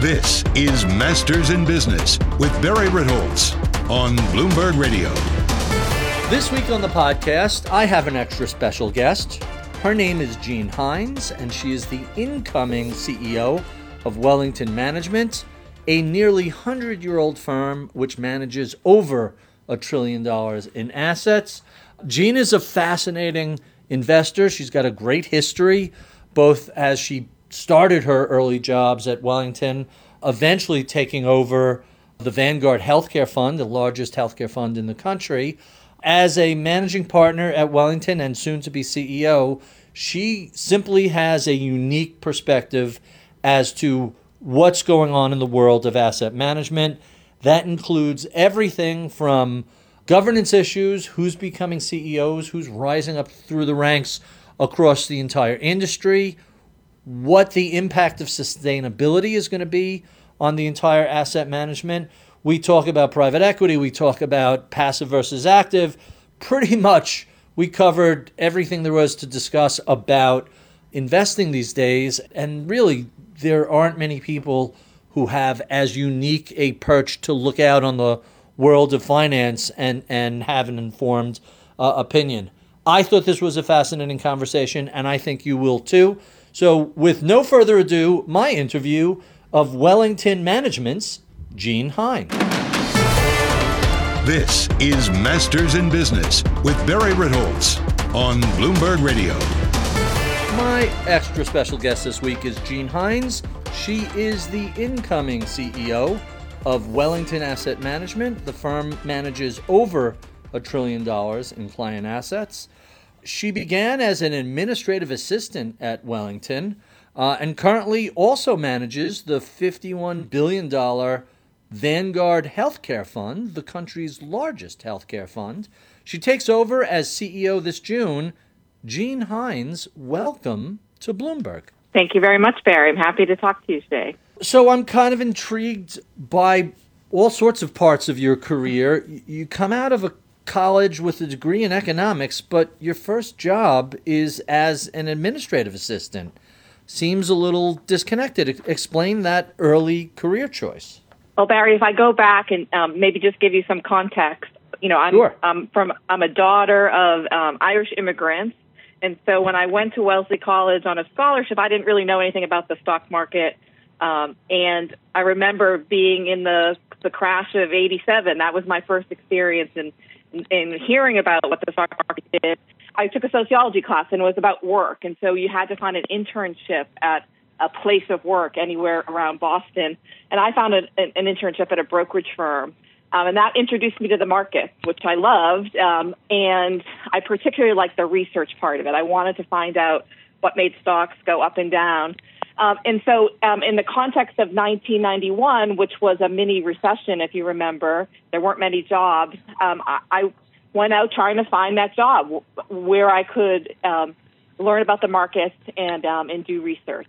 This is Masters in Business with Barry Ritholtz on Bloomberg Radio. This week on the podcast, I have an extra special guest. Her name is Jean Hynes, and she is the incoming CEO of Wellington Management, a nearly 100 year old firm which manages over a trillion dollars in assets. Jean is a fascinating investor. She's got a great history, both as she started her early jobs at Wellington, eventually taking over the Vanguard Healthcare Fund, the largest healthcare fund in the country. As a managing partner at Wellington and soon to be CEO, she simply has a unique perspective as to what's going on in the world of asset management. That includes everything from governance issues, who's becoming CEOs, who's rising up through the ranks across the entire industry, what the impact of sustainability is going to be on the entire asset management. We talk about private equity, we talk about passive versus active. Pretty much, we covered everything there was to discuss about investing these days. And really, there aren't many people who have as unique a perch to look out on the world of finance and, and have an informed uh, opinion. I thought this was a fascinating conversation, and I think you will too. So, with no further ado, my interview of Wellington Management's Jean Hine. This is Masters in Business with Barry Ritholtz on Bloomberg Radio. My extra special guest this week is Jean Hynes. She is the incoming CEO of Wellington Asset Management. The firm manages over a trillion dollars in client assets. She began as an administrative assistant at Wellington uh, and currently also manages the $51 billion Vanguard Healthcare Fund, the country's largest healthcare fund. She takes over as CEO this June. Jean Hynes, welcome to Bloomberg. Thank you very much, Barry. I'm happy to talk to you today. So I'm kind of intrigued by all sorts of parts of your career. You come out of a college with a degree in economics, but your first job is as an administrative assistant. Seems a little disconnected. Explain that early career choice. Well, Barry, if I go back and um, maybe just give you some context, you know, I'm, sure. I'm from I'm a daughter of um, Irish immigrants, and so when I went to Wellesley College on a scholarship, I didn't really know anything about the stock market. Um, and I remember being in the the crash of '87. That was my first experience in in hearing about what the stock market did, I took a sociology class and it was about work. And so you had to find an internship at a place of work anywhere around Boston. And I found an, an internship at a brokerage firm. Um, and that introduced me to the market, which I loved. Um, and I particularly liked the research part of it. I wanted to find out what made stocks go up and down. Um, and so, um, in the context of 1991, which was a mini recession, if you remember, there weren't many jobs. Um, I, I, went out trying to find that job where I could um, learn about the markets and um, and do research.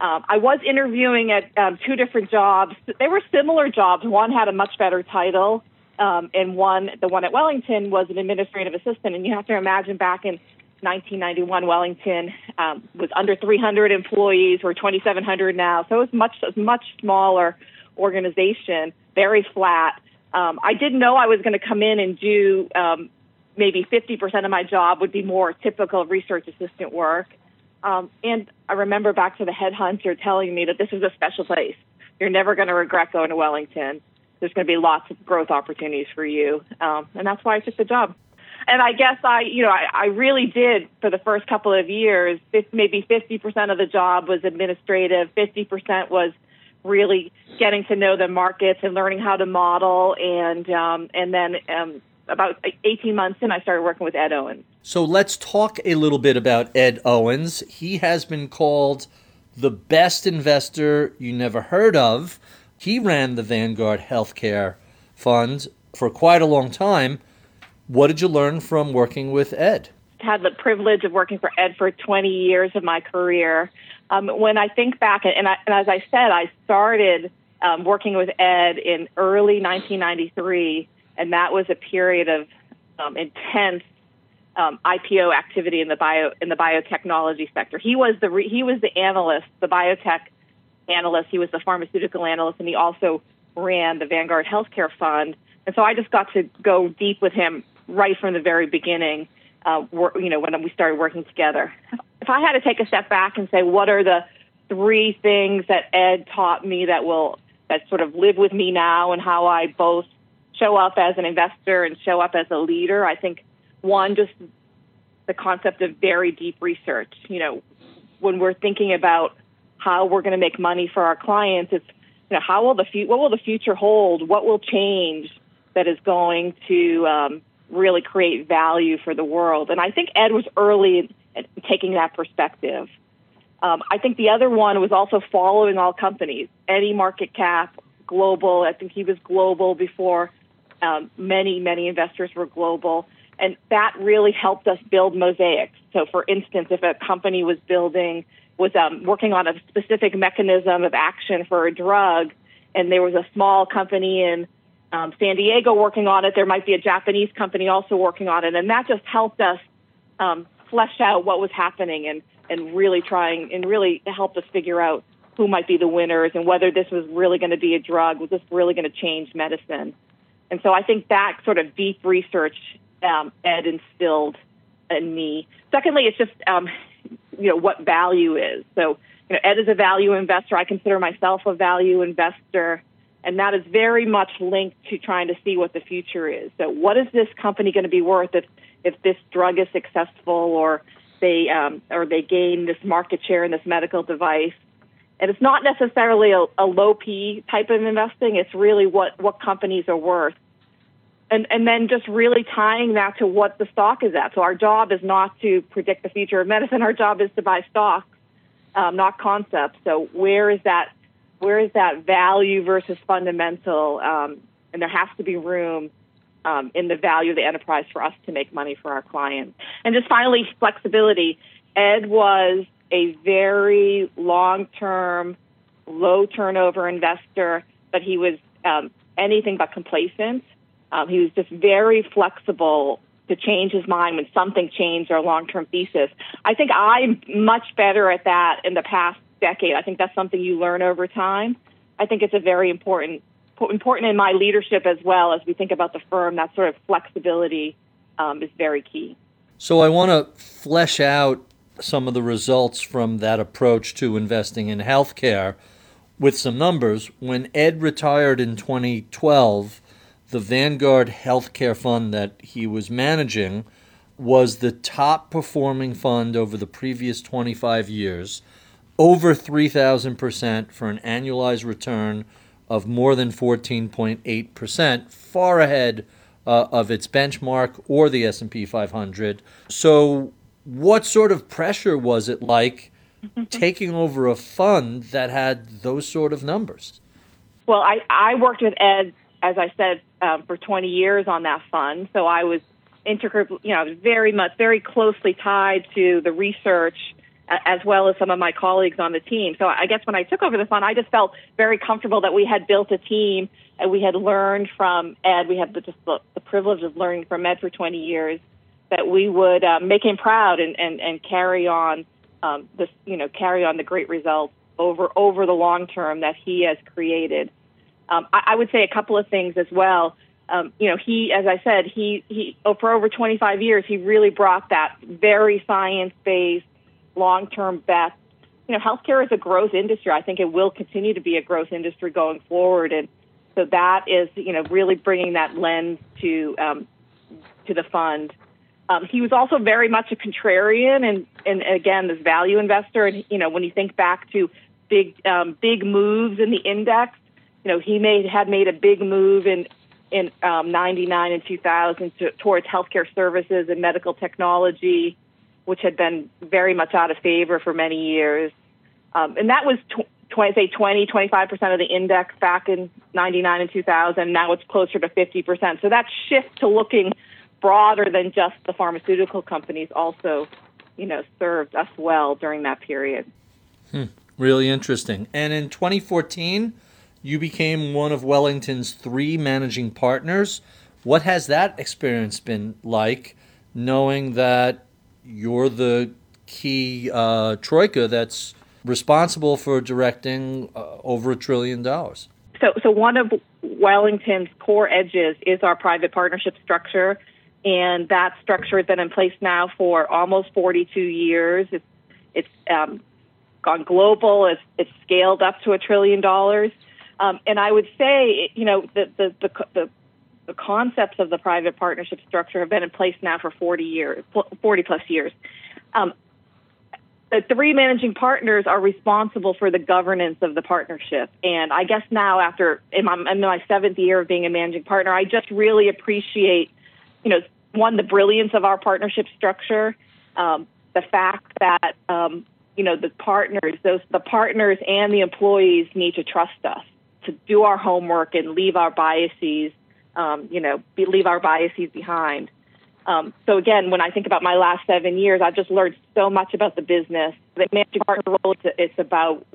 Um, I was interviewing at two different jobs. They were similar jobs. One had a much better title, and one, the one at Wellington, was an administrative assistant. And you have to imagine back in 1991, Wellington um, was under 300 employees. We're 2,700 now, so it was much a much smaller organization, very flat. Um, I didn't know I was going to come in and do um, maybe 50% of my job would be more typical research assistant work. Um, and I remember back to the headhunter telling me that this is a special place. You're never going to regret going to Wellington. There's going to be lots of growth opportunities for you, um, and that's why I took the job and I guess I, you know, I, I really did for the first couple of years. Maybe 50% of the job was administrative, 50% was really getting to know the markets and learning how to model, and um, and then um, about 18 months in, I started working with Ed Owens. So let's talk a little bit about Ed Owens. He has been called the best investor you never heard of. He ran the Vanguard Healthcare Fund for quite a long time. What did you learn from working with Ed? Had the privilege of working for Ed for 20 years of my career. Um, when I think back, and, I, and, as I said, I started um, working with Ed in early 1993, and that was a period of um, intense um, IPO activity in the bio in the biotechnology sector. He was the re, he was the analyst, the biotech analyst. He was the pharmaceutical analyst, and he also ran the Vanguard Healthcare Fund. And so I just got to go deep with him right from the very beginning. Uh, you know, when we started working together. If I had to take a step back and say, what are the three things that Ed taught me that will that sort of live with me now, and how I both show up as an investor and show up as a leader? I think one, just the concept of very deep research. You know, when we're thinking about how we're going to make money for our clients, it's you know how will the fu- what will the future hold? What will change that is going to um, really create value for the world? And I think Ed was early in taking that perspective. Um, I think the other one was also following all companies, any market cap, global. I think he was global before um, many many investors were global and that really helped us build mosaics. So, for instance, if a company was building was um, working on a specific mechanism of action for a drug, and there was a small company in um, San Diego working on it, there might be a Japanese company also working on it, and that just helped us um, flesh out what was happening and and really trying and really helped us figure out who might be the winners and whether this was really going to be a drug, was this really going to change medicine. And so I think that sort of deep research um, Ed instilled in me. Secondly, it's just um, you know what value is. So you know, Ed is a value investor. I consider myself a value investor, and that is very much linked to trying to see what the future is. So, what is this company going to be worth if if this drug is successful, or they um, or they gain this market share in this medical device? And it's not necessarily a, a low P type of investing. It's really what what companies are worth and and then just really tying that to what the stock is at. So our job is not to predict the future of medicine. Our job is to buy stocks, um, not concepts. So where is that? Where is that value versus fundamental? Um, and there has to be room um, in the value of the enterprise for us to make money for our clients. And just finally, flexibility. Ed was a very long-term, low turnover investor, but he was um, anything but complacent. Um, he was just very flexible to change his mind when something changed our long term thesis. I think I'm much better at that in the past decade. I think that's something you learn over time. I think it's a very important important in my leadership as well as we think about the firm. That sort of flexibility um, is very key. So I want to flesh out some of the results from that approach to investing in healthcare with some numbers. When Ed retired in 2012 the Vanguard Healthcare Fund that he was managing was the top performing fund over the previous 25 years, over 3,000% for an annualized return of more than 14.8%, far ahead uh, of its benchmark or the S&P 500. So, what sort of pressure was it like taking over a fund that had those sort of numbers? Well, I, I worked with Ed as I said, um, for 20 years on that fund. So I was integral, you know, I was very much, very closely tied to the research as well as some of my colleagues on the team. So I guess when I took over the fund, I just felt very comfortable that we had built a team and we had learned from Ed. We had the, just the, the privilege of learning from Ed for 20 years that we would uh, make him proud and, and, and carry on um, this, you know, carry on the great results over over the long term that he has created. Um, I, I, would say a couple of things as well. Um, you know, he, as I said, he, he oh, for over 25 years, he really brought that very science-based, long-term bet. You know, healthcare is a growth industry. I think it will continue to be a growth industry going forward, and so that is, you know, really bringing that lens to um, to the fund. Um, he was also very much a contrarian, and and again, this value investor. And you know, when you think back to big um, big moves in the index, you know, he made had made a big move in in um, 99 and 2000 to, towards healthcare services and medical technology, which had been very much out of favor for many years. Um, and that was, tw- tw- say, 20, 25% of the index back in 99 and 2000. Now it's closer to 50%. So that shift to looking broader than just the pharmaceutical companies also, you know, served us well during that period. Hmm. Really interesting. And in 2014, you became one of Wellington's three managing partners. What has that experience been like, knowing that you're the key uh, troika that's responsible for directing uh, over a trillion dollars. So, so one of Wellington's core edges is our private partnership structure, and that structure has been in place now for almost 42 years. It's, it's um, gone global. It's, it's scaled up to a trillion dollars. Um, and I would say, you know, the, the, the, the, the concepts of the private partnership structure have been in place now for 40 years, 40 plus years. Um, the three managing partners are responsible for the governance of the partnership. And I guess now, after in my, in my seventh year of being a managing partner, I just really appreciate, you know, one the brilliance of our partnership structure, um, the fact that um, you know the partners, those the partners and the employees need to trust us to do our homework and leave our biases, um, you know, be, leave our biases behind. Um, so again, when I think about my last seven years, I've just learned so much about the business. The managing partner role, it's, about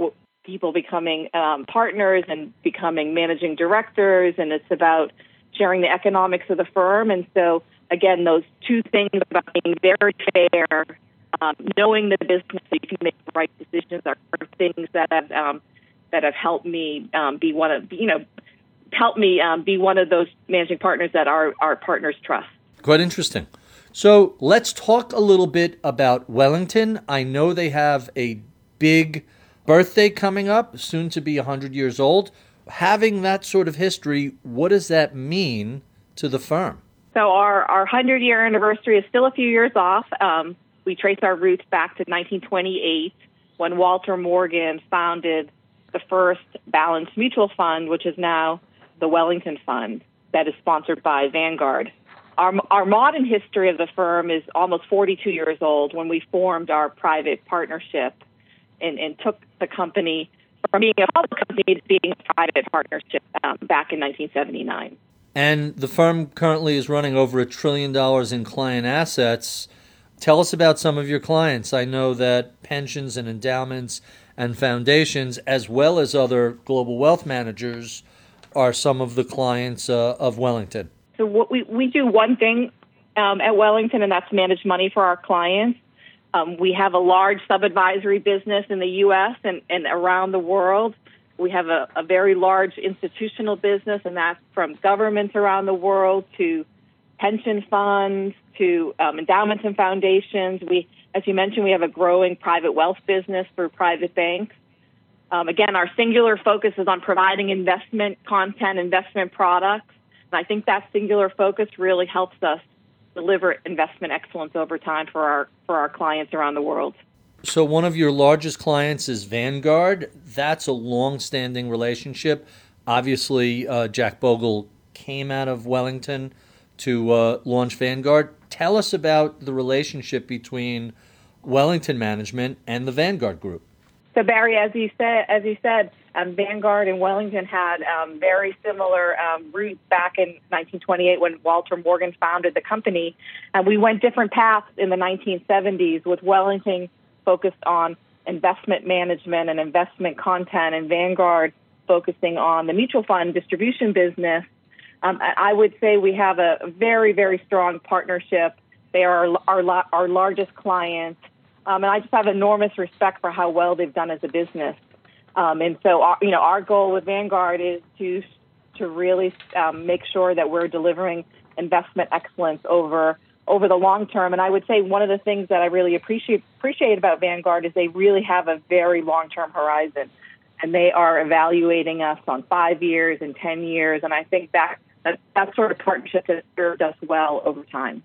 people becoming um, partners and becoming managing directors, and it's about sharing the economics of the firm. And so again, those two things about being very fair, um, knowing the business so you can make the right decisions are things that have um, that have helped me um, be one of you know help me um, be one of those managing partners that our our partners trust. Quite interesting. So let's talk a little bit about Wellington. I know they have a big birthday coming up, soon to be 100 years old. Having that sort of history, what does that mean to the firm? So our, our 100 year anniversary is still a few years off. Um, we trace our roots back to 1928 when Walter Morgan founded the first balanced mutual fund, which is now the Wellington Fund, that is sponsored by Vanguard. Our, our modern history of the firm is almost 42 years old when we formed our private partnership and, and took the company from being a public company to being a private partnership um, back in 1979. And the firm currently is running over a trillion dollars in client assets. Tell us about some of your clients. I know that pensions and endowments and foundations, as well as other global wealth managers, are some of the clients uh, of Wellington. So what we, we do one thing um, at Wellington, and that's manage money for our clients. Um, we have a large sub-advisory business in the U.S. and, and around the world. We have a, a very large institutional business, and that's from governments around the world to pension funds to um, endowments and foundations. We, as you mentioned, we have a growing private wealth business through private banks. Um, again, our singular focus is on providing investment content, investment products and I think that singular focus really helps us deliver investment excellence over time for our for our clients around the world. So one of your largest clients is Vanguard. That's a long-standing relationship. Obviously, uh, Jack Bogle came out of Wellington to uh, launch Vanguard. Tell us about the relationship between Wellington Management and the Vanguard Group. So Barry, as you said, as you said, um, Vanguard and Wellington had um, very similar um, roots back in 1928 when Walter Morgan founded the company, and we went different paths in the 1970s. With Wellington focused on investment management and investment content, and Vanguard focusing on the mutual fund distribution business. Um, I would say we have a very, very strong partnership. They are our, our, our largest client. Um, and I just have enormous respect for how well they've done as a business. Um, and so, our, you know, our goal with Vanguard is to to really um, make sure that we're delivering investment excellence over over the long term. And I would say one of the things that I really appreciate appreciate about Vanguard is they really have a very long term horizon, and they are evaluating us on five years and ten years. And I think that that, that sort of partnership has served us well over time.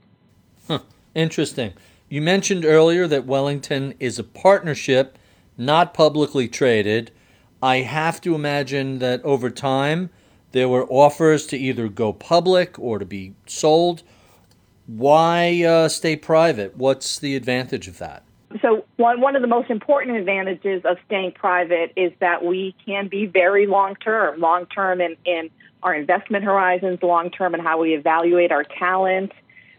Huh. Interesting. You mentioned earlier that Wellington is a partnership, not publicly traded. I have to imagine that over time there were offers to either go public or to be sold. Why uh, stay private? What's the advantage of that? So, one, one of the most important advantages of staying private is that we can be very long term, long term in, in our investment horizons, long term in how we evaluate our talent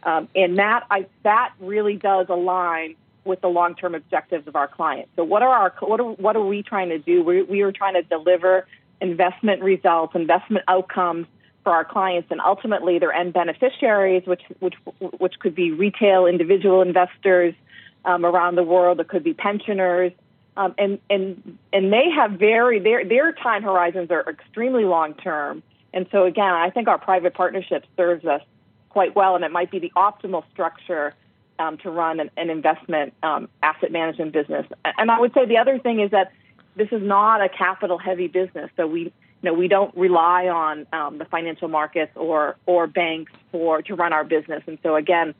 um, and that I, that really does align with the long-term objectives of our clients. So what are our what are, what are we trying to do? We, we are trying to deliver investment results, investment outcomes for our clients, and ultimately their end beneficiaries, which which which could be retail individual investors um, around the world. It could be pensioners. um, and and and they have very their their time horizons are extremely long term. And so again, I think our private partnership serves us quite well, and it might be the optimal structure um, to run an, an investment um, asset management business. And I would say the other thing is that this is not a capital heavy business, so we you know we don't rely on um, the financial markets or or banks for to run our business. And so again,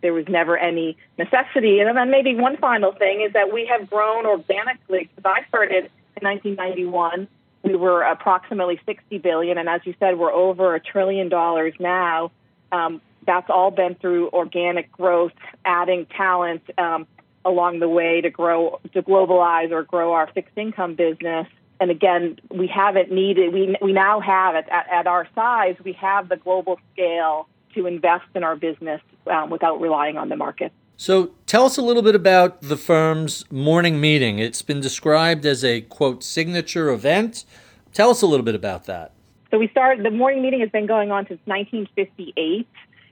there was never any necessity. And then maybe one final thing is that we have grown organically. Because I started in 1991, we were approximately 60 billion, and as you said, we're over a trillion dollars now. Um, that's all been through organic growth, adding talent um, along the way to grow, to globalize or grow our fixed income business. And again, we haven't needed. We we now have at, at, at our size, we have the global scale to invest in our business um, without relying on the market. So tell us a little bit about the firm's morning meeting. It's been described as a quote signature event. Tell us a little bit about that. So we started the morning meeting has been going on since 1958.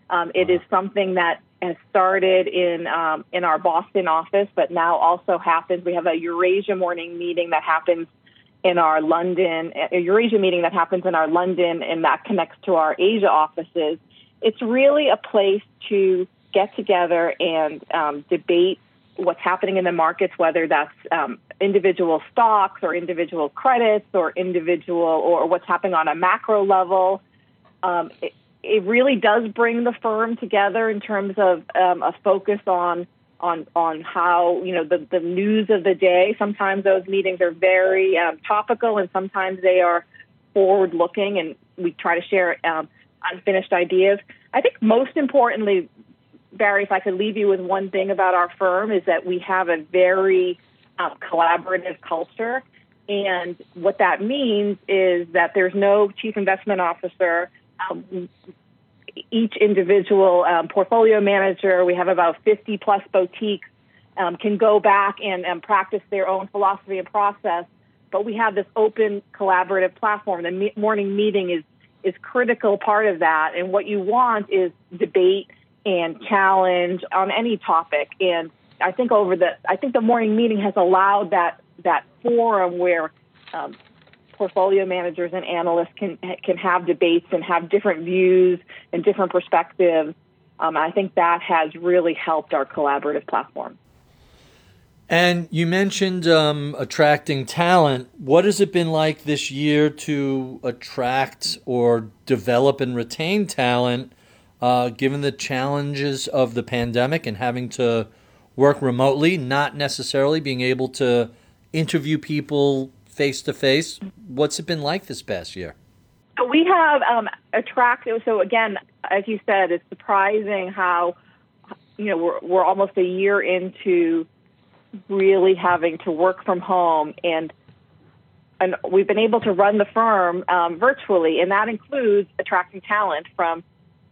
Um, it is something that has started in um, in our Boston office, but now also happens. We have a Eurasia morning meeting that happens in our London, a Eurasia meeting that happens in our London, and that connects to our Asia offices it's really a place to get together and um, debate what's happening in the markets, whether that's um, individual stocks or individual credits or individual or what's happening on a macro level. Um, it, it, really does bring the firm together in terms of um, a focus on on on how you know the the news of the day. Sometimes those meetings are very um, topical, and sometimes they are forward looking, and we try to share um, unfinished ideas. I think most importantly, Barry, if I could leave you with one thing about our firm, is that we have a very uh, collaborative culture. And what that means is that there's no chief investment officer. Um, each individual um, portfolio manager, we have about 50 plus boutiques, um, can go back and, and practice their own philosophy and process. But we have this open collaborative platform. The me- morning meeting is is critical part of that. And what you want is debate and challenge on any topic. And I think over the I think the morning meeting has allowed that that forum where um, portfolio managers and analysts can can have debates and have different views and different perspectives. Um, I think that has really helped our collaborative platform. And you mentioned um, attracting talent. What has it been like this year to attract or develop and retain talent, uh, given the challenges of the pandemic and having to work remotely, not necessarily being able to interview people face to face? What's it been like this past year? We have um, attracted. So again, as you said, it's surprising how you know we're we're almost a year into really having to work from home and and we've been able to run the firm um, virtually, and that includes attracting talent from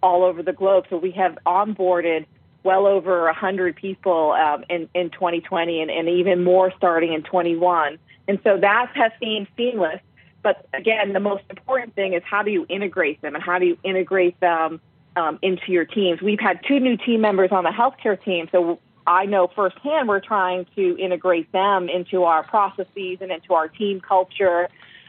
all over the globe. So we have onboarded well over 100 people um, in, in 2020 and, and even more starting in 21. And so that has been seamless. But again, the most important thing is how do you integrate them and how do you integrate them um, into your teams? We've had two new team members on the healthcare team. So I know firsthand we're trying to integrate them into our processes and into our team culture.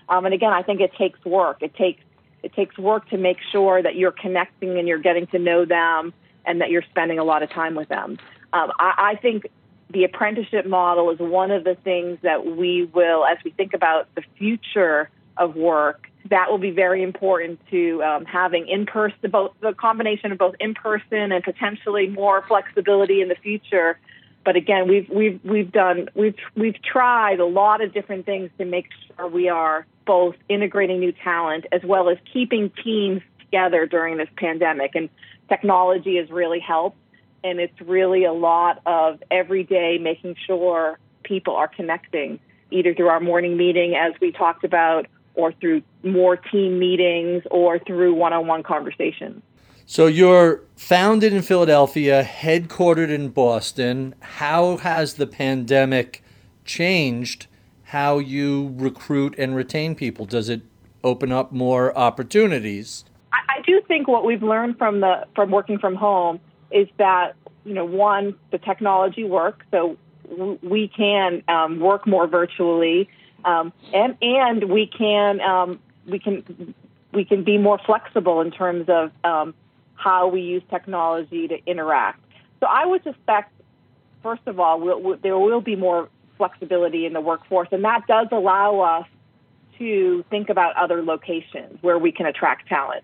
Um, and again, I think it takes work. It takes it takes work to make sure that you're connecting and you're getting to know them and that you're spending a lot of time with them. Um, I, I think the apprenticeship model is one of the things that we will, as we think about the future of work, that will be very important to um, having in person, both the combination of both in person and potentially more flexibility in the future. But again, we've we've we've done we've we've tried a lot of different things to make sure we are both integrating new talent as well as keeping teams together during this pandemic. And technology has really helped, and it's really a lot of every day making sure people are connecting either through our morning meeting as we talked about or through more team meetings or through one on one conversations. So you're founded in Philadelphia, headquartered in Boston. How has the pandemic changed how you recruit and retain people? Does it open up more opportunities? Do think what we've learned from the from working from home is that you know one the technology works. So we can um, work more virtually, um, and and we can um, we can we can be more flexible in terms of um, how we use technology to interact. So I would suspect, first of all, we'll, we'll, there will be more flexibility in the workforce, and that does allow us to think about other locations where we can attract talent.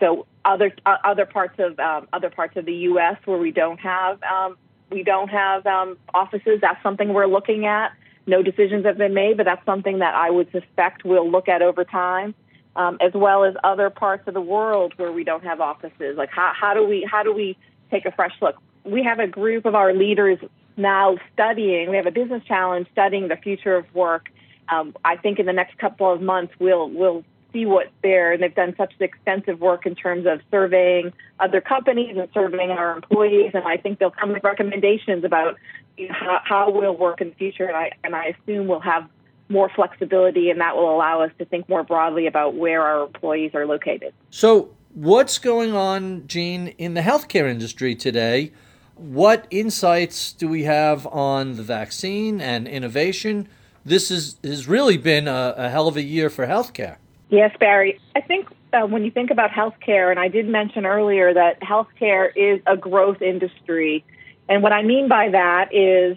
So other uh, other parts of um, other parts of the U.S. where we don't have um, we don't have um, offices. That's something we're looking at. No decisions have been made, but that's something that I would suspect we'll look at over time, um, as well as other parts of the world where we don't have offices. Like how, how do we how do we take a fresh look? We have a group of our leaders now studying. We have a business challenge studying the future of work. Um, I think in the next couple of months we'll we'll see what's there. And they've done such extensive work in terms of surveying other companies and surveying our employees. And I think they'll come with recommendations about you know, how, how we'll work in the future. And I, and I assume we'll have more flexibility, and that will allow us to think more broadly about where our employees are located. So, what's going on, Jean, in the healthcare industry today? What insights do we have on the vaccine and innovation? This is, has really been a, a hell of a year for healthcare. Yes, Barry. I think uh, when you think about healthcare, and I did mention earlier that healthcare is a growth industry. And what I mean by that is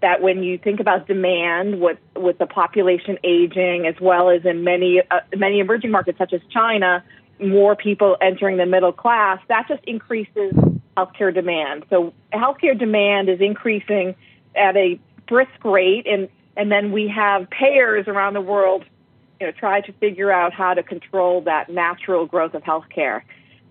that when you think about demand with, with the population aging, as well as in many, uh, many emerging markets such as China, more people entering the middle class, that just increases healthcare demand. So healthcare demand is increasing at a brisk rate, and, and then we have payers around the world you know, try to figure out how to control that natural growth of healthcare.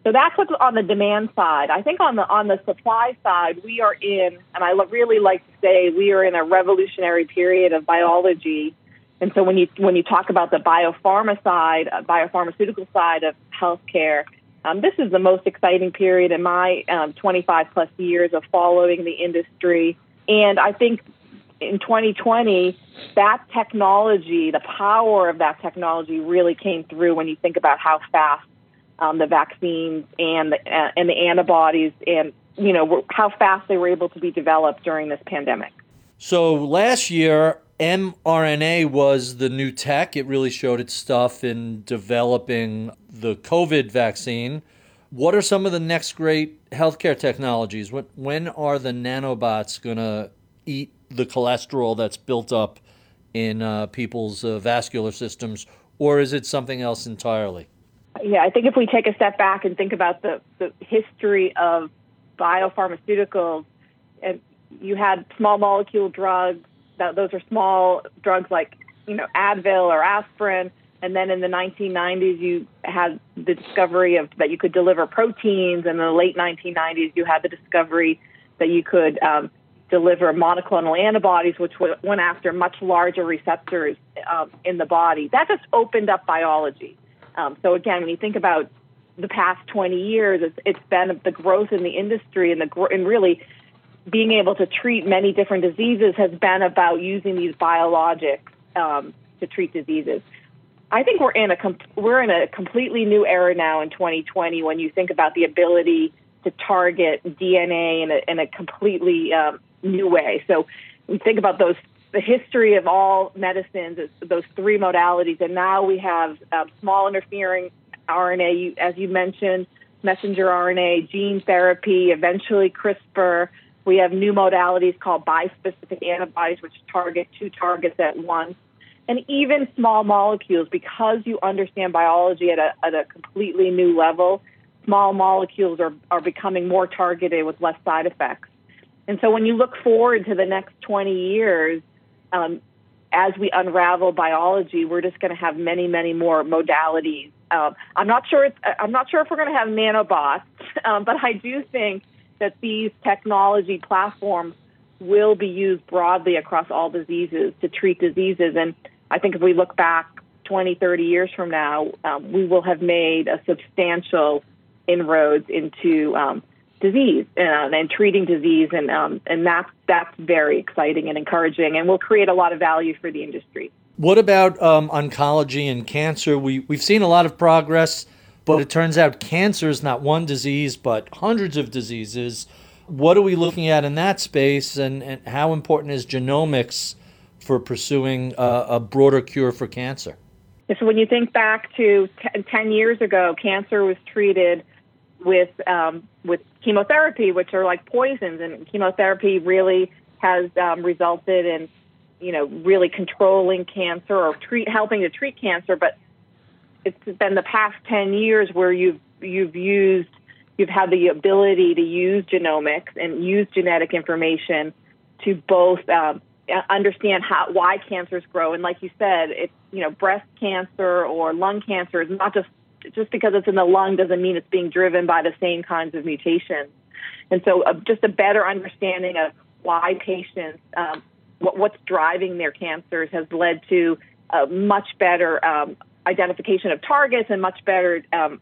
So that's what's on the demand side. I think on the on the supply side, we are in, and I really like to say we are in a revolutionary period of biology. And so when you when you talk about the biopharma side, uh, biopharmaceutical side of healthcare, um, this is the most exciting period in my um, 25 plus years of following the industry. And I think in 2020, that technology, the power of that technology, really came through when you think about how fast um, the vaccines and the uh, and the antibodies and you know how fast they were able to be developed during this pandemic. So last year, mRNA was the new tech. It really showed its stuff in developing the COVID vaccine. What are some of the next great healthcare technologies? When, when are the nanobots going to eat the cholesterol that's built up in uh, people's uh, vascular systems, or is it something else entirely? Yeah, I think if we take a step back and think about the, the history of biopharmaceuticals, and you had small molecule drugs, that those are small drugs like you know Advil or aspirin, and then in the 1990s you had the discovery of that you could deliver proteins, and in the late 1990s you had the discovery that you could um, deliver monoclonal antibodies, which went after much larger receptors um, in the body. That just opened up biology. Um, so again, when you think about the past 20 years, it's, it's been the growth in the industry and the and really being able to treat many different diseases has been about using these biologics um, to treat diseases. I think we're in a we're in a completely new era now in 2020 when you think about the ability to target DNA in a, in a completely um, new way. So think about those the history of all medicines those three modalities, and now we have um, small interfering RNA, as you mentioned, messenger RNA, gene therapy, eventually CRISPR. We have new modalities called bispecific antibodies, which target two targets at once. And even small molecules, because you understand biology at a, at a completely new level, small molecules are, are becoming more targeted with less side effects. And so when you look forward to the next 20 years, um, as we unravel biology, we're just going to have many, many more modalities. Um, I'm not sure. I'm not sure if we're going to have nanobots, um, but I do think that these technology platforms will be used broadly across all diseases to treat diseases. And I think if we look back 20, 30 years from now, um, we will have made a substantial inroads into um, disease and, and treating disease, and um, and that's that's very exciting and encouraging, and will create a lot of value for the industry. What about um, oncology and cancer? We we've seen a lot of progress, but it turns out cancer is not one disease, but hundreds of diseases. What are we looking at in that space, and, and how important is genomics for pursuing a, a broader cure for cancer? So when you think back to t- 10 years ago, cancer was treated with um, with chemotherapy, which are like poisons, and chemotherapy really has um, resulted in you know really controlling cancer or treat helping to treat cancer. But it's been the past 10 years where you've you've used you've had the ability to use genomics and use genetic information to both um, understand how why cancers grow. And like you said, it's you know breast cancer or lung cancer is not just just because it's in the lung doesn't mean it's being driven by the same kinds of mutations. And so, uh, just a better understanding of why patients, um, what, what's driving their cancers, has led to a much better um, identification of targets and much better um,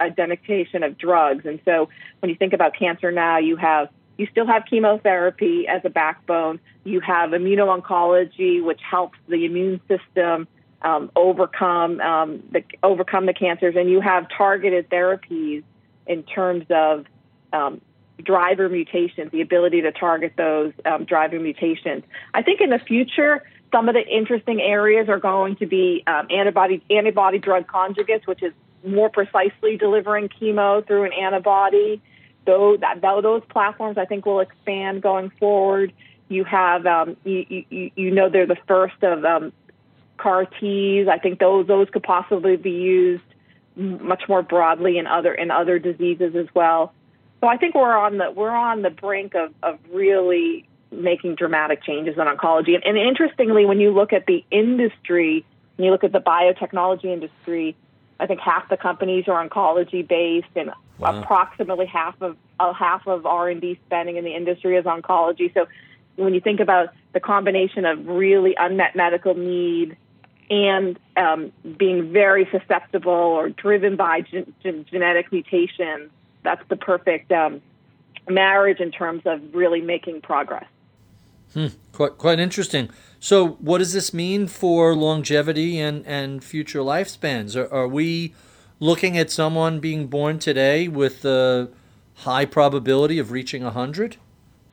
identification of drugs. And so, when you think about cancer now, you have you still have chemotherapy as a backbone. You have immuno-oncology, which helps the immune system um, overcome um, the overcome the cancers, and you have targeted therapies in terms of um, driver mutations, the ability to target those um, driver mutations. I think in the future, some of the interesting areas are going to be um, antibody antibody drug conjugates, which is more precisely delivering chemo through an antibody. Though that, those platforms, I think, will expand going forward. You have, um, you, you, you know, they're the first of um, CAR Ts. I think those those could possibly be used much more broadly in other in other diseases as well. So I think we're on the we're on the brink of, of really making dramatic changes in oncology. And, and interestingly, when you look at the industry, when you look at the biotechnology industry, I think half the companies are oncology based, and wow. approximately half of uh, half of R and D spending in the industry is oncology. So when you think about the combination of really unmet medical need and um, being very susceptible or driven by gen- gen- genetic mutations, that's the perfect um, marriage in terms of really making progress. Hmm, quite quite interesting. So, what does this mean for longevity and, and future lifespans? Are, are we looking at someone being born today with a high probability of reaching 100?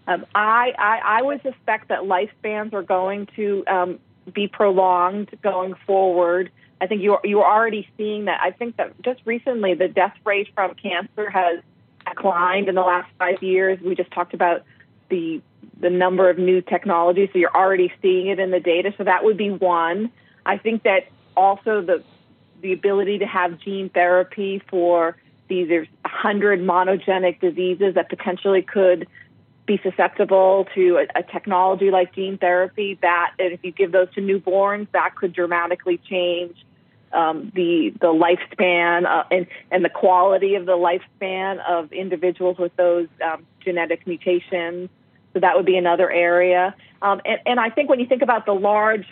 Um, I, I, I would suspect that lifespans are going to um, be prolonged going forward. I think you're you're already seeing that. I think that just recently the death rate from cancer has declined in the last five years. We just talked about the the number of new technologies, so you're already seeing it in the data. So that would be one. I think that also the the ability to have gene therapy for these there's 100 monogenic diseases that potentially could be susceptible to a, a, technology like gene therapy that if you give those to newborns that could dramatically change um, the the lifespan uh, and and the quality of the lifespan of individuals with those um, genetic mutations so that would be another area. Um, and, and, I think when you think about the large,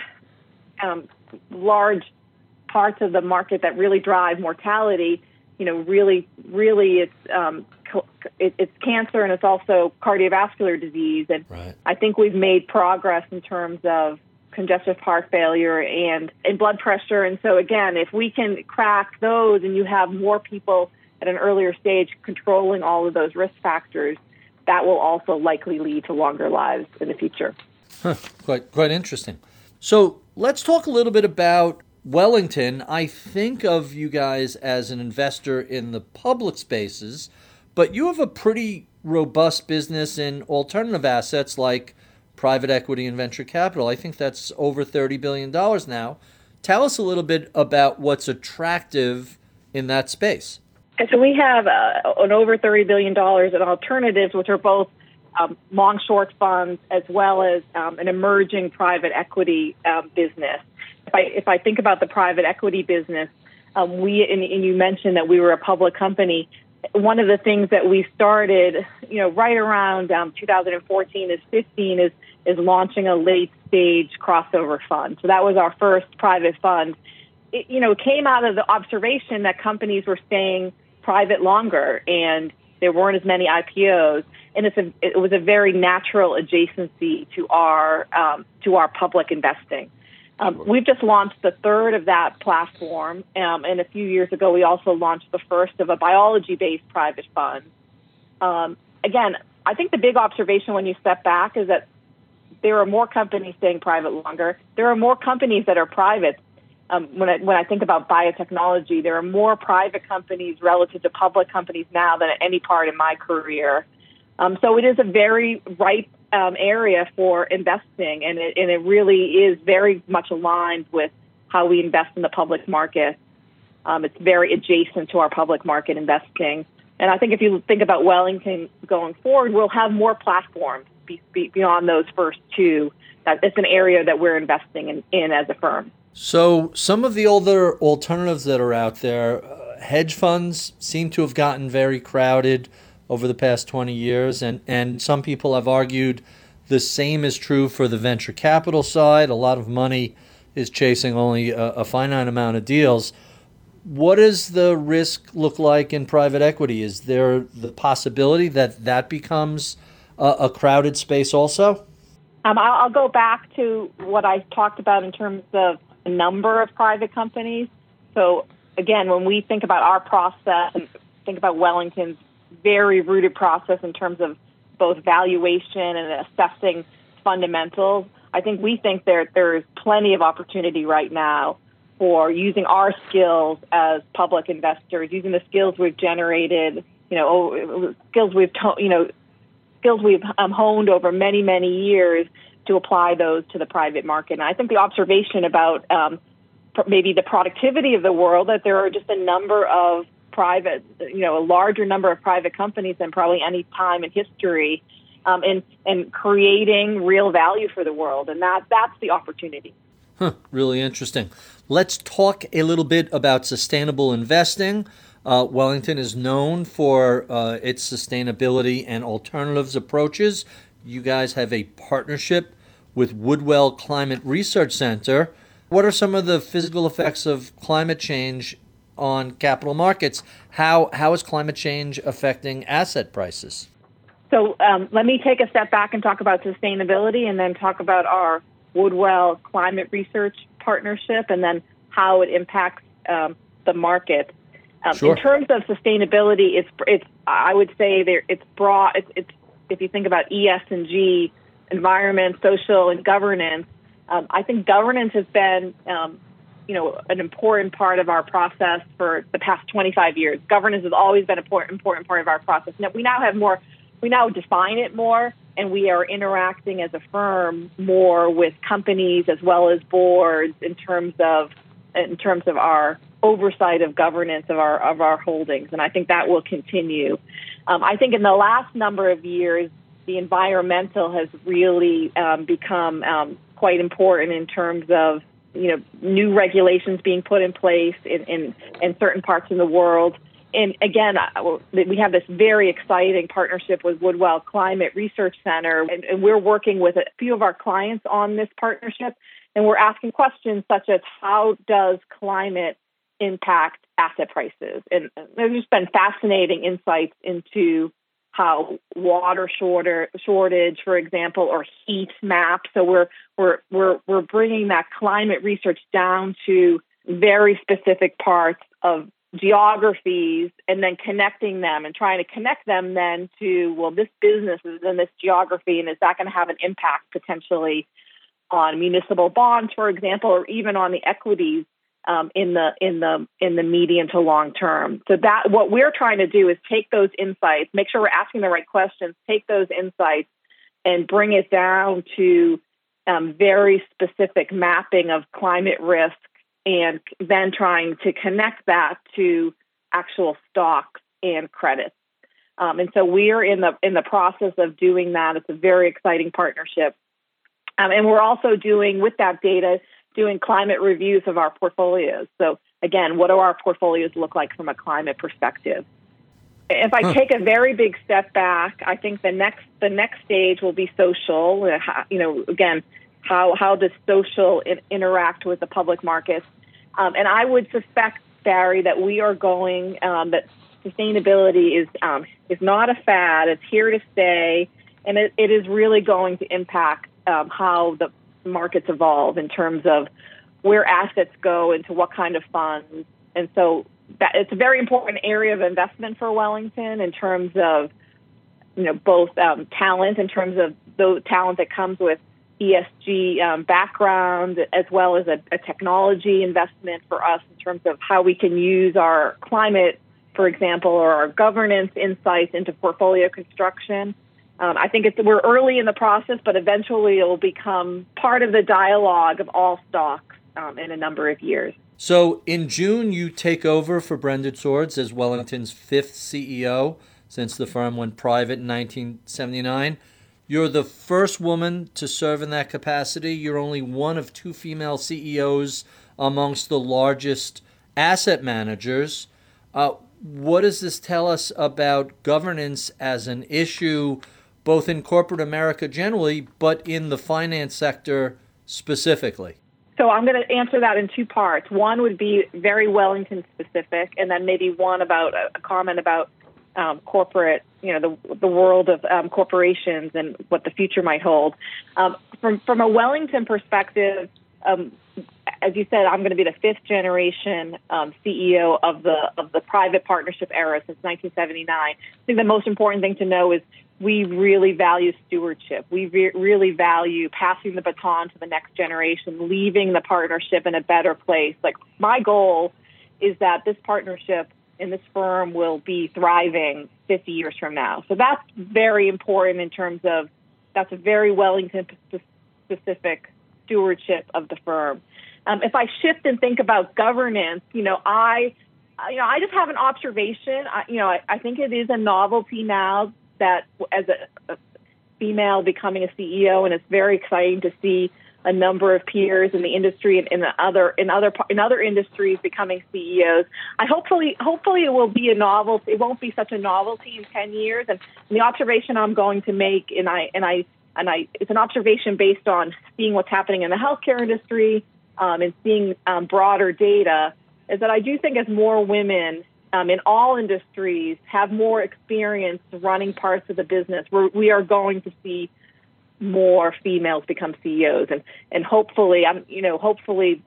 um, large parts of the market that really drive mortality, you know, really, really, it's um, it, it's cancer and it's also cardiovascular disease. And right. I think we've made progress in terms of congestive heart failure and, and blood pressure. And so again, if we can crack those and you have more people at an earlier stage controlling all of those risk factors, that will also likely lead to longer lives in the future. Huh, quite quite interesting. So let's talk a little bit about Wellington. I think of you guys as an investor in the public spaces, but you have a pretty robust business in alternative assets like private equity and venture capital. I think that's over $30 billion now. Tell us a little bit about what's attractive in that space. And so we have uh, an over $30 billion in alternatives, which are both um, long short funds as well as um, an emerging private equity um, business. If I, if I think about the private equity business, um, we and, and you mentioned that we were a public company. One of the things that we started, you know, right around um, 2014 is 15 is is launching a late stage crossover fund. So that was our first private fund. It, you know, came out of the observation that companies were staying private longer and there weren't as many IPOs. And it's a, it was a very natural adjacency to our, um, to our public investing. Um, we've just launched the third of that platform. Um, and a few years ago, we also launched the first of a biology based private fund. Um, again, I think the big observation when you step back is that there are more companies staying private longer. There are more companies that are private. Um, when I when I think about biotechnology, there are more private companies relative to public companies now than at any part in my career. Um, so it is a very ripe um, area for investing, and it, and it really is very much aligned with how we invest in the public market. Um, it's very adjacent to our public market investing. And I think if you think about Wellington going forward, we'll have more platforms be, be beyond those first two. That it's an area that we're investing in, in as a firm. So some of the older alternatives that are out there, uh, hedge funds seem to have gotten very crowded over the past 20 years, and, and some people have argued the same is true for the venture capital side. A lot of money is chasing only a, a finite amount of deals. What does the risk look like in private equity? Is there the possibility that that becomes a, a crowded space also? Um, I'll, go back to what I talked about in terms of the number of private companies. So, again, when we think about our process and think about Wellington's very rooted process in terms of both valuation and assessing fundamentals, I think we think there there's plenty of opportunity right now for using our skills as public investors, using the skills we've generated, you know, skills we've you know, skills we've um, honed over many many years to apply those to the private market. And I think the observation about um, maybe the productivity of the world that there are just a number of private, you know, a larger number of private companies than probably any time in history um, and and creating real value for the world, and that that's the opportunity. Huh, really interesting. Let's talk a little bit about sustainable investing. Uh, Wellington is known for uh, its sustainability and alternatives approaches. You guys have a partnership with Woodwell Climate Research Center. What are some of the physical effects of climate change on capital markets? How, how is climate change affecting asset prices? So um, let me take a step back and talk about sustainability and then talk about our Woodwell Climate Research Partnership and then how it impacts um, the market. Um, sure. In terms of sustainability, it's it's I would say there it's broad. It's, it's if you think about ES and G, environment, social, and governance. Um, I think governance has been um, you know an important part of our process for the past 25 years. Governance has always been an important important part of our process. Now we now have more we now define it more and we are interacting as a firm more with companies as well as boards in terms of in terms of our oversight of governance of our of our holdings and I think that will continue. Um, I think in the last number of years the environmental has really um, become um, quite important in terms of you know new regulations being put in place in, in, in certain parts of the world and again, we have this very exciting partnership with Woodwell Climate Research Center, and, and, we're working with a few of our clients on this partnership, and we're asking questions such as how does climate impact asset prices? And there's just been fascinating insights into how water shorter, shortage, for example, or heat maps. So we're we're we're we're bringing that climate research down to very specific parts of geographies and then connecting them and trying to connect them then to well this business is in this geography and is that going to have an impact potentially on municipal bonds for example or even on the equities um, in the in the in the medium to long term so that what we're trying to do is take those insights make sure we're asking the right questions take those insights and bring it down to um, very specific mapping of climate risk and then trying to connect that to actual stocks and credits. Um, and so we're in the in the process of doing that. It's a very exciting partnership, um, and we're also doing with that data doing climate reviews of our portfolios. So again, what do our portfolios look like from a climate perspective? If I huh. take a very big step back, I think the next the next stage will be social. Uh, you know, again, how how does social in, interact with the public markets? Um, and I would suspect, Barry, that we are going um, that sustainability is um, is not a fad; it's here to stay, and it, it is really going to impact um, how the markets evolve in terms of where assets go into what kind of funds. And so that, it's a very important area of investment for Wellington in terms of you know, both um, talent in terms of the talent that comes with ESG um, background, as well as a, a, technology investment for us in terms of how we can use our climate, for example, or our governance insights into portfolio construction. Um, I think it's, we're early in the process, but eventually it will become part of the dialogue of all stocks um, in a number of years. So in June, you take over for Brendan Swords as Wellington's fifth CEO since the firm went private in 1979. You're the first woman to serve in that capacity. You're only one of two female CEOs amongst the largest asset managers. Uh, what does this tell us about governance as an issue, both in corporate America generally, but in the finance sector specifically? So I'm going to answer that in two parts. One would be very Wellington specific, and then maybe one about a comment about um, corporate, you know, the the world of um, corporations and what the future might hold. Um, from from a Wellington perspective, um, as you said, I'm going to be the fifth generation um, CEO of the of the private partnership era since 1979. I think the most important thing to know is we really value stewardship. We re- really value passing the baton to the next generation, leaving the partnership in a better place. Like my goal is that this partnership and this firm will be thriving 50 years from now. So that's very important in terms of that's a very Wellington specific stewardship of the firm. Um, if I shift and think about governance, you know, I, you know, I just have an observation. I, you know, I, I think it is a novelty now that as a, a female becoming a CEO, and it's very exciting to see a number of peers in the industry and in the other in other in other industries becoming CEOs. I hopefully hopefully it will be a novelty. It won't be such a novelty in ten years. And the observation I'm going to make, and I and I and I it's an observation based on seeing what's happening in the healthcare industry um, and seeing um, broader data, is that I do think as more women um, in all industries have more experience running parts of the business, we're, we are going to see more females become CEOs, and and hopefully, I'm you know hopefully,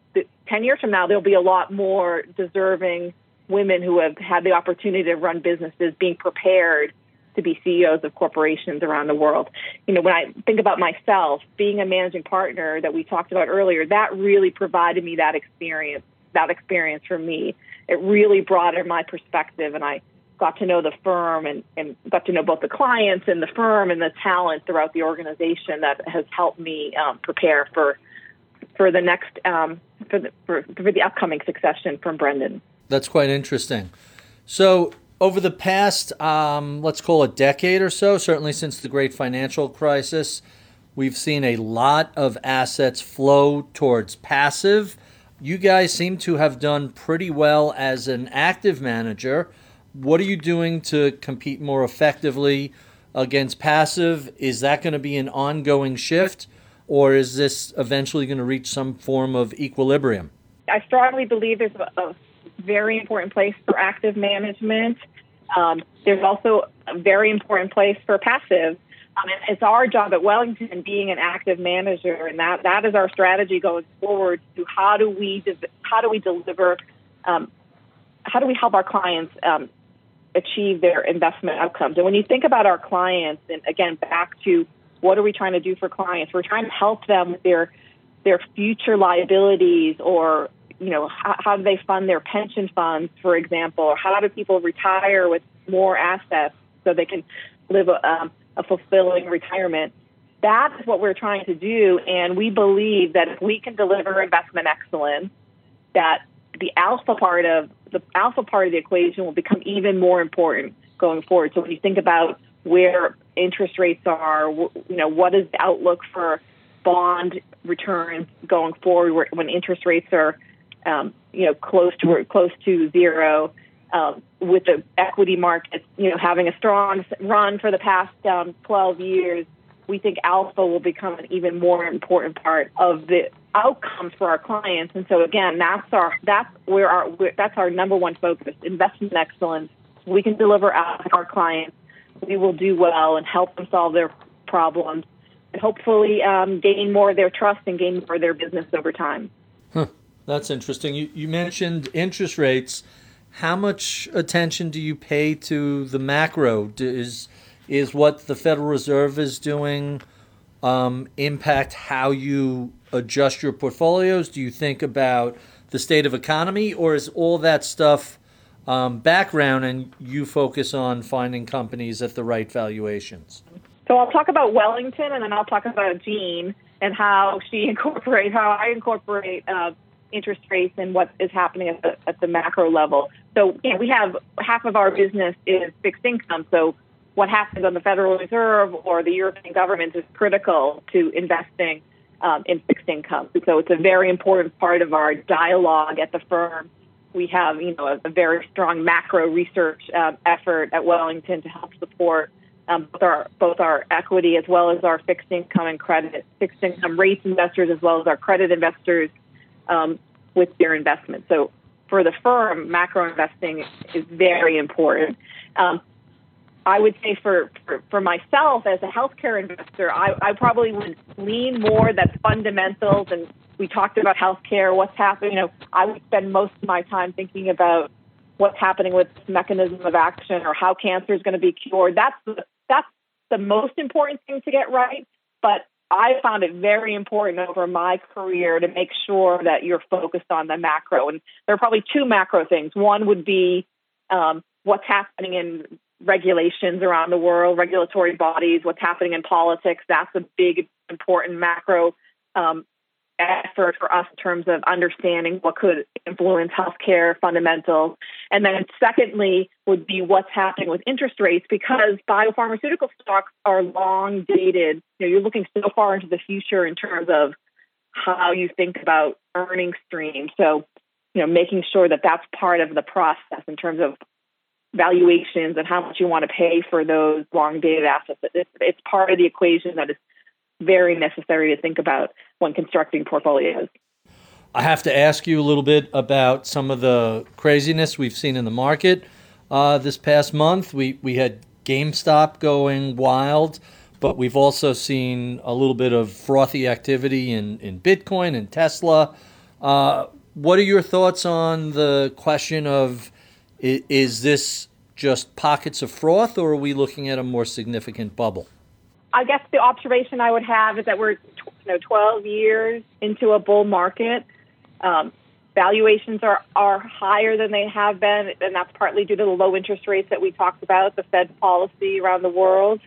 ten years from now there'll be a lot more deserving women who have had the opportunity to run businesses being prepared to be CEOs of corporations around the world. You know, when I think about myself being a managing partner that we talked about earlier, that really provided me that experience. That experience for me, it really broadened my perspective, and I got to know the firm and, and got to know both the clients and the firm and the talent throughout the organization that has helped me um, prepare for for the next um, for the for, for the upcoming succession from Brendan. That's quite interesting. So over the past, um, let's call it decade or so, certainly since the great financial crisis, we've seen a lot of assets flow towards passive. You guys seem to have done pretty well as an active manager what are you doing to compete more effectively against passive? Is that going to be an ongoing shift, or is this eventually going to reach some form of equilibrium? I strongly believe there's a, very important place for active management. Um, there's also a very important place for passive. Um, it's our job at Wellington being an active manager, and that, that is our strategy going forward. To how do we de- how do we deliver um, how do we help our clients um, achieve their investment outcomes. And when you think about our clients, and again, back to what are we trying to do for clients? We're trying to help them with their their future liabilities, or you know, how, how do they fund their pension funds, for example, or how do people retire with more assets so they can live a, um, a fulfilling retirement? That is what we're trying to do, and we believe that if we can deliver investment excellence, that the alpha part of the alpha part of the equation will become even more important going forward. So when you think about where interest rates are, you know, what is the outlook for bond returns going forward when interest rates are, um, you know, close to close to zero, um, with the equity markets, you know, having a strong run for the past um, 12 years, we think alpha will become an even more important part of the outcomes for our clients. And so again, that's our that's where our that's our number one focus: investment excellence. We can deliver out to our clients. We will do well and help them solve their problems, and hopefully um, gain more of their trust and gain more of their business over time. Huh. That's interesting. You, you mentioned interest rates. How much attention do you pay to the macro? Is is what the Federal Reserve is doing um, impact how you adjust your portfolios? Do you think about the state of economy, or is all that stuff um, background and you focus on finding companies at the right valuations? So I'll talk about Wellington, and then I'll talk about Jean and how she incorporate how I incorporate uh, interest rates and what is happening at the at the macro level. So yeah, we have half of our business is fixed income. So what happens on the Federal Reserve or the European government is critical to investing um, in fixed income. So it's a very important part of our dialogue at the firm. We have, you know, a, a very strong macro research um, effort at Wellington to help support um, both our both our equity as well as our fixed income and credit fixed income rates investors as well as our credit investors um, with their investments. So for the firm, macro investing is very important. Um, I would say for, for, for myself as a healthcare investor, I, I probably would lean more that fundamentals and we talked about healthcare, what's happening. You know, I would spend most of my time thinking about what's happening with mechanism of action or how cancer is going to be cured. That's the, that's the most important thing to get right. But I found it very important over my career to make sure that you're focused on the macro. And there are probably two macro things. One would be um, what's happening in regulations around the world, regulatory bodies, what's happening in politics. That's a big, important macro um, effort for us in terms of understanding what could influence healthcare fundamentals. And then, secondly, would be what's happening with interest rates because biopharmaceutical stocks are long dated. You know, you're looking so far into the future in terms of how you think about earning streams. So, you know, making sure that that's part of the process in terms of valuations and how much you want to pay for those long dated assets. It's, it's part of the equation that is very necessary to think about when constructing portfolios. I have to ask you a little bit about some of the craziness we've seen in the market uh, this past month. We we had GameStop going wild, but we've also seen a little bit of frothy activity in, in Bitcoin and Tesla. Uh, what are your thoughts on the question of is this just pockets of froth, or are we looking at a more significant bubble? I guess the observation I would have is that we're you know 12 years into a bull market. Um, valuations are, are higher than they have been, and that's partly due to the low interest rates that we talked about, the Fed policy around the world.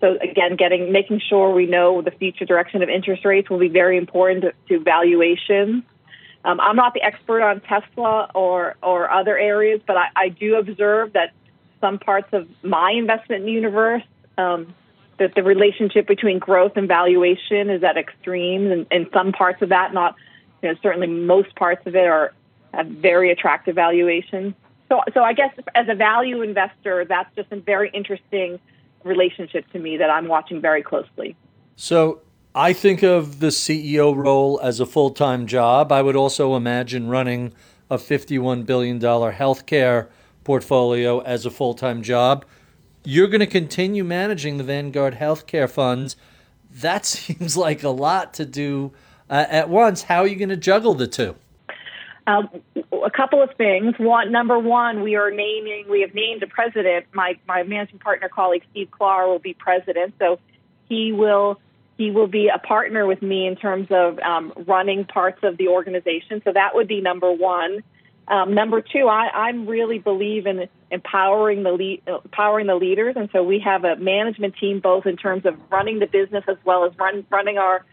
So again, getting making sure we know the future direction of interest rates will be very important to, to valuations. Um, I'm not the expert on Tesla or or other areas, but I, I do observe that some parts of my investment universe um, that the relationship between growth and valuation is at extremes, and, and some parts of that, not you know, certainly most parts of it are have very attractive valuations. So, so I guess as a value investor, that's just a very interesting relationship to me that I'm watching very closely. So I think of the CEO role as a full time job. I would also imagine running a $51 billion healthcare portfolio as a full time job. You're going to continue managing the Vanguard healthcare funds. That seems like a lot to do uh, at once. How are you going to juggle the two? Um, a couple of things. One, number one, we are naming. We have named a president. My my managing partner colleague Steve Klar will be president, so he will he will be a partner with me in terms of um, running parts of the organization. So that would be number one. Um, number two, I, I really believe in empowering the lead, empowering the leaders, and so we have a management team both in terms of running the business as well as run, running our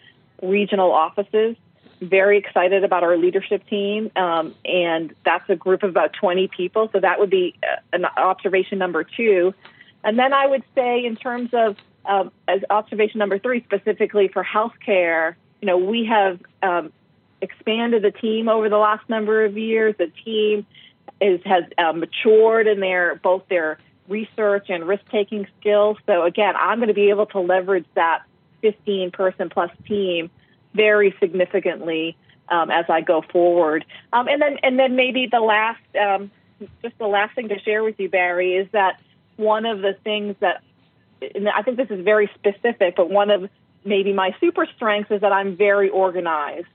regional offices. Very excited about our leadership team, um, and that's a group of about 20 people. So that would be uh, an observation number two. And then I would say, in terms of um, as observation number three, specifically for healthcare, you know, we have um, expanded the team over the last number of years. The team is has uh, matured in their both their research and risk taking skills. So again, I'm going to be able to leverage that 15 person plus team very significantly um, as I go forward. Um, and then and then maybe the last um, just the last thing to share with you, Barry, is that one of the things that I think this is very specific, but one of maybe my super strengths is that I'm very organized.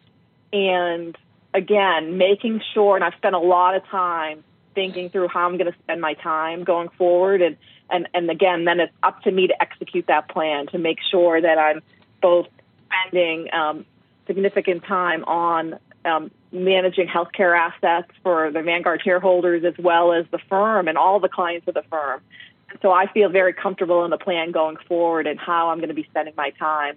And again, making sure, and I've spent a lot of time thinking through how I'm going to spend my time going forward. And, and, and again, then it's up to me to execute that plan to make sure that I'm both spending um, significant time on um, managing healthcare assets for the Vanguard shareholders as well as the firm and all the clients of the firm. And so I feel very comfortable in the plan going forward and how I'm going to be spending my time.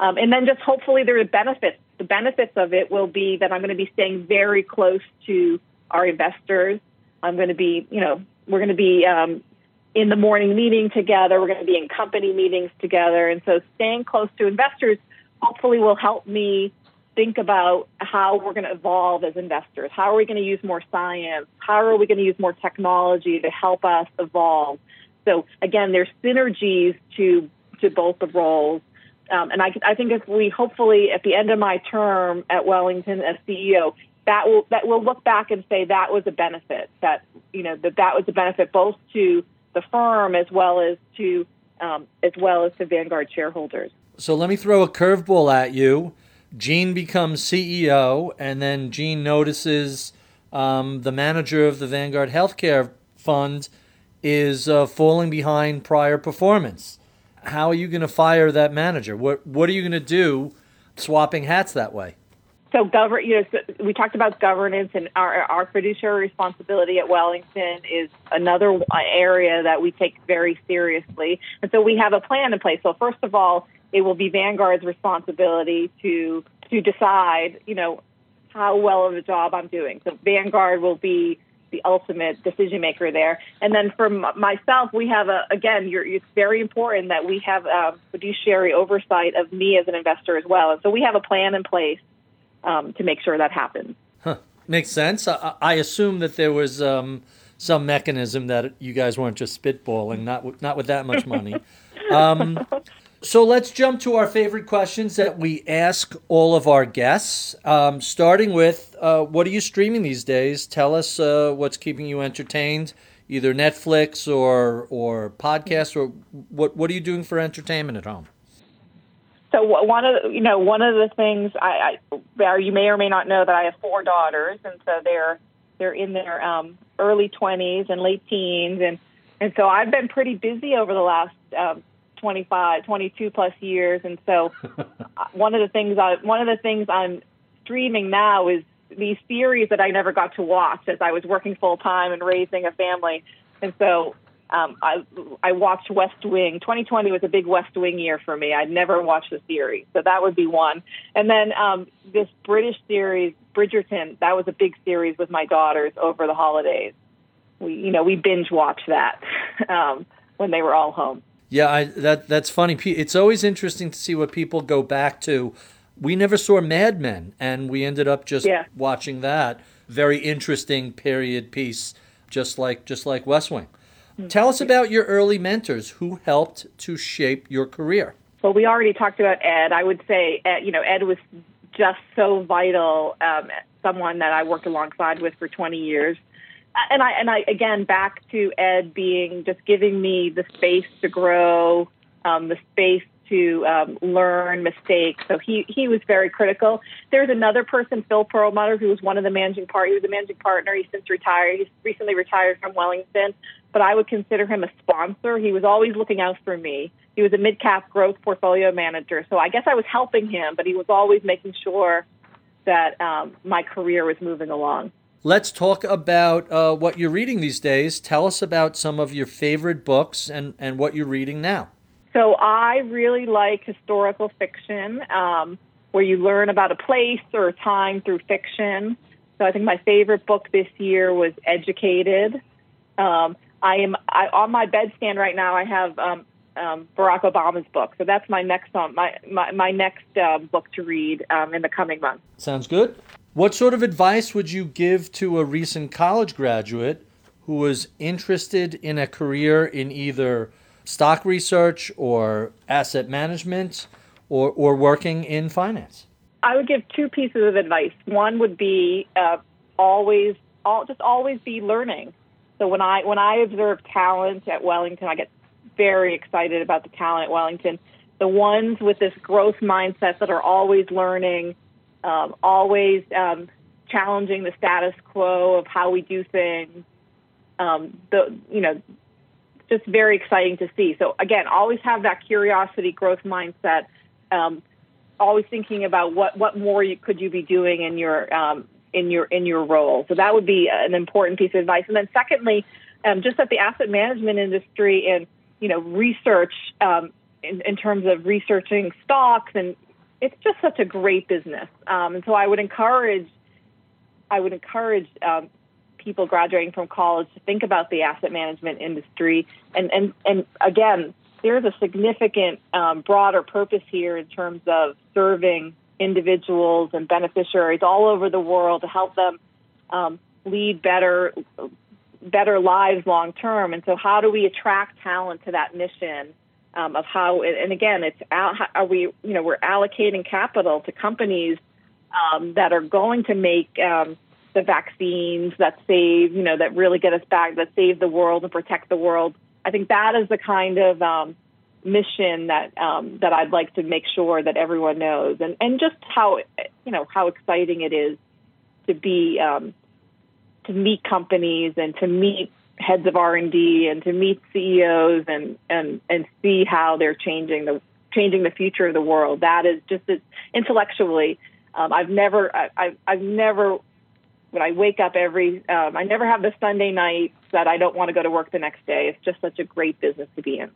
Um, and then just hopefully there are benefits. The benefits of it will be that I'm going to be staying very close to our investors. I'm going to be, you know, we're going to be um, in the morning meeting together. We're going to be in company meetings together. And so staying close to investors hopefully will help me think about how we're going to evolve as investors. How are we going to use more science? How are we going to use more technology to help us evolve? So again, there's synergies to to both the roles. Um, and I, I think if we hopefully at the end of my term at Wellington as CEO, that will that will look back and say that was a benefit that you know that that was a benefit both to the firm as well as to um, as well as to Vanguard shareholders. So let me throw a curveball at you. Jean becomes CEO, and then Jean notices um, the manager of the Vanguard Healthcare Fund is uh, falling behind prior performance. How are you going to fire that manager? What What are you going to do, swapping hats that way? So, govern. You know, so we talked about governance, and our our fiduciary responsibility at Wellington is another area that we take very seriously. And so, we have a plan in place. So, first of all, it will be Vanguard's responsibility to to decide, you know, how well of a job I'm doing. So Vanguard will be the ultimate decision maker there. And then for myself, we have a again, it's very important that we have a fiduciary oversight of me as an investor as well. And so we have a plan in place um, to make sure that happens. Huh. Makes sense. I, I assume that there was um, some mechanism that you guys weren't just spitballing, not not with that much money. So let's jump to our favorite questions that we ask all of our guests. Um, starting with, uh, what are you streaming these days? Tell us uh, what's keeping you entertained, either Netflix or or podcasts, or what what are you doing for entertainment at home? So one of the, you know one of the things I, I you may or may not know that I have four daughters, and so they're they're in their um, early twenties and late teens, and and so I've been pretty busy over the last um, 25, 22 plus years, and so one of the things I one of the things I'm streaming now is these series that I never got to watch as I was working full time and raising a family, and so um, I I watched West Wing. 2020 was a big West Wing year for me. I'd never watched the series, so that would be one. And then um, this British series, Bridgerton, that was a big series with my daughters over the holidays. We you know we binge watched that um, when they were all home. Yeah, I, that that's funny. It's always interesting to see what people go back to. We never saw Mad Men, and we ended up just yeah. watching that. Very interesting period piece, just like just like West Wing. Mm-hmm. Tell us about your early mentors who helped to shape your career. Well, we already talked about Ed. I would say, Ed, you know, Ed was just so vital. Um, someone that I worked alongside with for 20 years and I and I again back to Ed being just giving me the space to grow, um, the space to um, learn mistakes. So he he was very critical. There's another person, Phil Perelmuter, who was one of the managing part. He was a managing partner. He's since retired. He's recently retired from Wellington, but I would consider him a sponsor. He was always looking out for me. He was a mid cap growth portfolio manager. So I guess I was helping him, but he was always making sure that um, my career was moving along. Let's talk about uh, what you're reading these days. Tell us about some of your favorite books and, and what you're reading now. So, I really like historical fiction um, where you learn about a place or a time through fiction. So, I think my favorite book this year was Educated. Um, I am I, on my bedstand right now. I have um, um, Barack Obama's book, so that's my next um, my, my my next uh, book to read um, in the coming months. Sounds good. What sort of advice would you give to a recent college graduate who was interested in a career in either stock research or asset management or, or working in finance? I would give two pieces of advice. One would be uh, always, all, just always be learning. So when I when I observe talent at Wellington, I get very excited about the talent at Wellington. The ones with this growth mindset that are always learning, um, always um, challenging the status quo of how we do things, um, the you know just very exciting to see. So again, always have that curiosity, growth mindset. Um, always thinking about what what more you, could you be doing in your um, in your in your role. So that would be an important piece of advice. And then secondly, um, just at the asset management industry and you know research in, in, terms of researching stocks and it's just such a great business. Um, and so I would encourage I would encourage um, people graduating from college to think about the asset management industry and and and again there's a significant um, broader purpose here in terms of serving individuals and beneficiaries all over the world to help them um, lead better better lives long term. And so, how do we attract talent to that mission? Um, of how, and again, it's how are we, you know, we're allocating capital to companies um, that are going to make um, the vaccines that save, you know, that really get us back, that save the world and protect the world. I think that is the kind of um, mission that um, that I'd like to make sure that everyone knows, and and just how you know how exciting it is to be um, to meet companies and to meet heads of R and to meet CEOs and and and see how they're changing the changing the future of the world. That is just as intellectually. Um, I've never I, I've, I've never when I wake up every um, I never have the Sunday night that I don't want to go to work the next day. It's just such a great business to be in.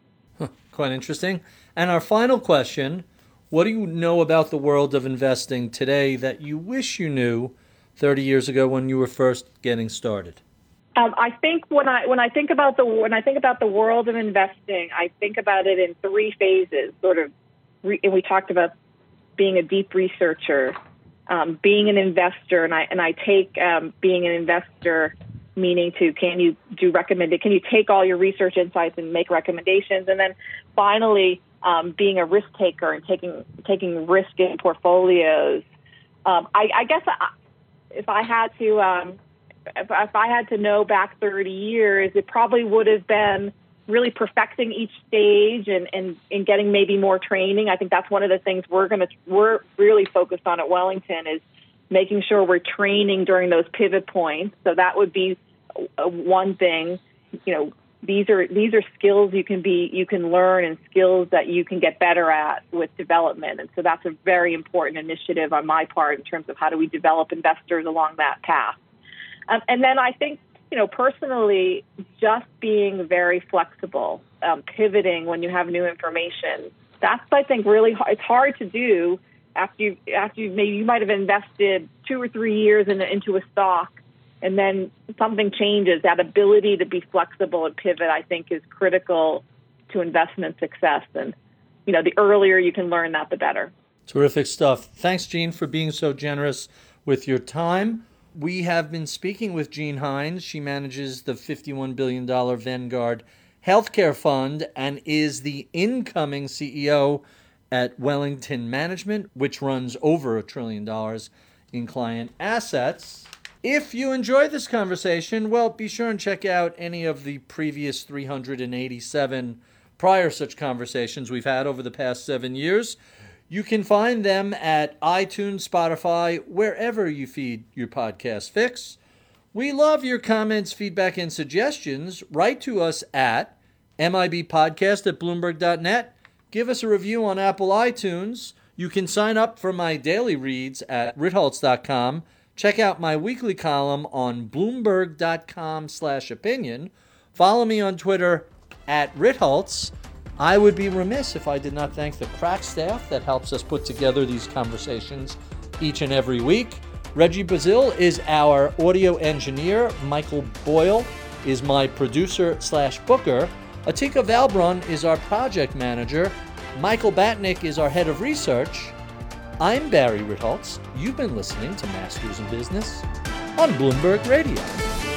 Quite interesting. And our final question What do you know about the world of investing today that you wish you knew 30 years ago when you were first getting started? Um, I think when I when I think about the when I think about the world of investing, I think about it in three phases. Sort of, re, and we talked about being a deep researcher, um, being an investor, and I and I take um, being an investor meaning to can you do recommended can you take all your research insights and make recommendations and then finally um, being a risk taker and taking taking risk in portfolios um, I, I, guess I, if I had to um, if, if I had to know back 30 years it probably would have been really perfecting each stage and, and, and getting maybe more training I think that's one of the things we're going to we're really focused on at Wellington is making sure we're training during those pivot points. So that would be uh, one thing. You know, these are these are skills you can be you can learn and skills that you can get better at with development. And so that's a very important initiative on my part in terms of how do we develop investors along that path. Um, and then I think you know personally, just being very flexible, um, pivoting when you have new information. That's I think really it's hard to do after you after you maybe you might have invested two or three years in, into a stock and then something changes. That ability to be flexible and pivot i think is critical to investment success. And you know the earlier you can learn that the better. Terrific stuff. Thanks jean for being so generous with your time we have been speaking with Jean Hynes she manages the $51 billion vanguard healthcare fund and is the incoming ceo at Wellington Management, which runs over a trillion dollars in client assets. If you enjoyed this conversation, well, be sure and check out any of the previous 387 prior such conversations we've had over the past seven years. You can find them at iTunes, Spotify, wherever you feed your podcast fix. We love your comments, feedback, and suggestions. Write to us at mibpodcast at bloomberg.net give us a review on Apple iTunes. You can sign up for my daily reads at ritholtz.com. Check out my weekly column on bloomberg.com slash opinion. Follow me on Twitter at ritholtz. I would be remiss if I did not thank the crack staff that helps us put together these conversations each and every week. Reggie Bazil is our audio engineer. Michael Boyle is my producer slash booker. Atika Valbrun is our project manager. Michael Batnick is our head of research. I'm Barry Ritholtz. You've been listening to Masters in Business on Bloomberg Radio.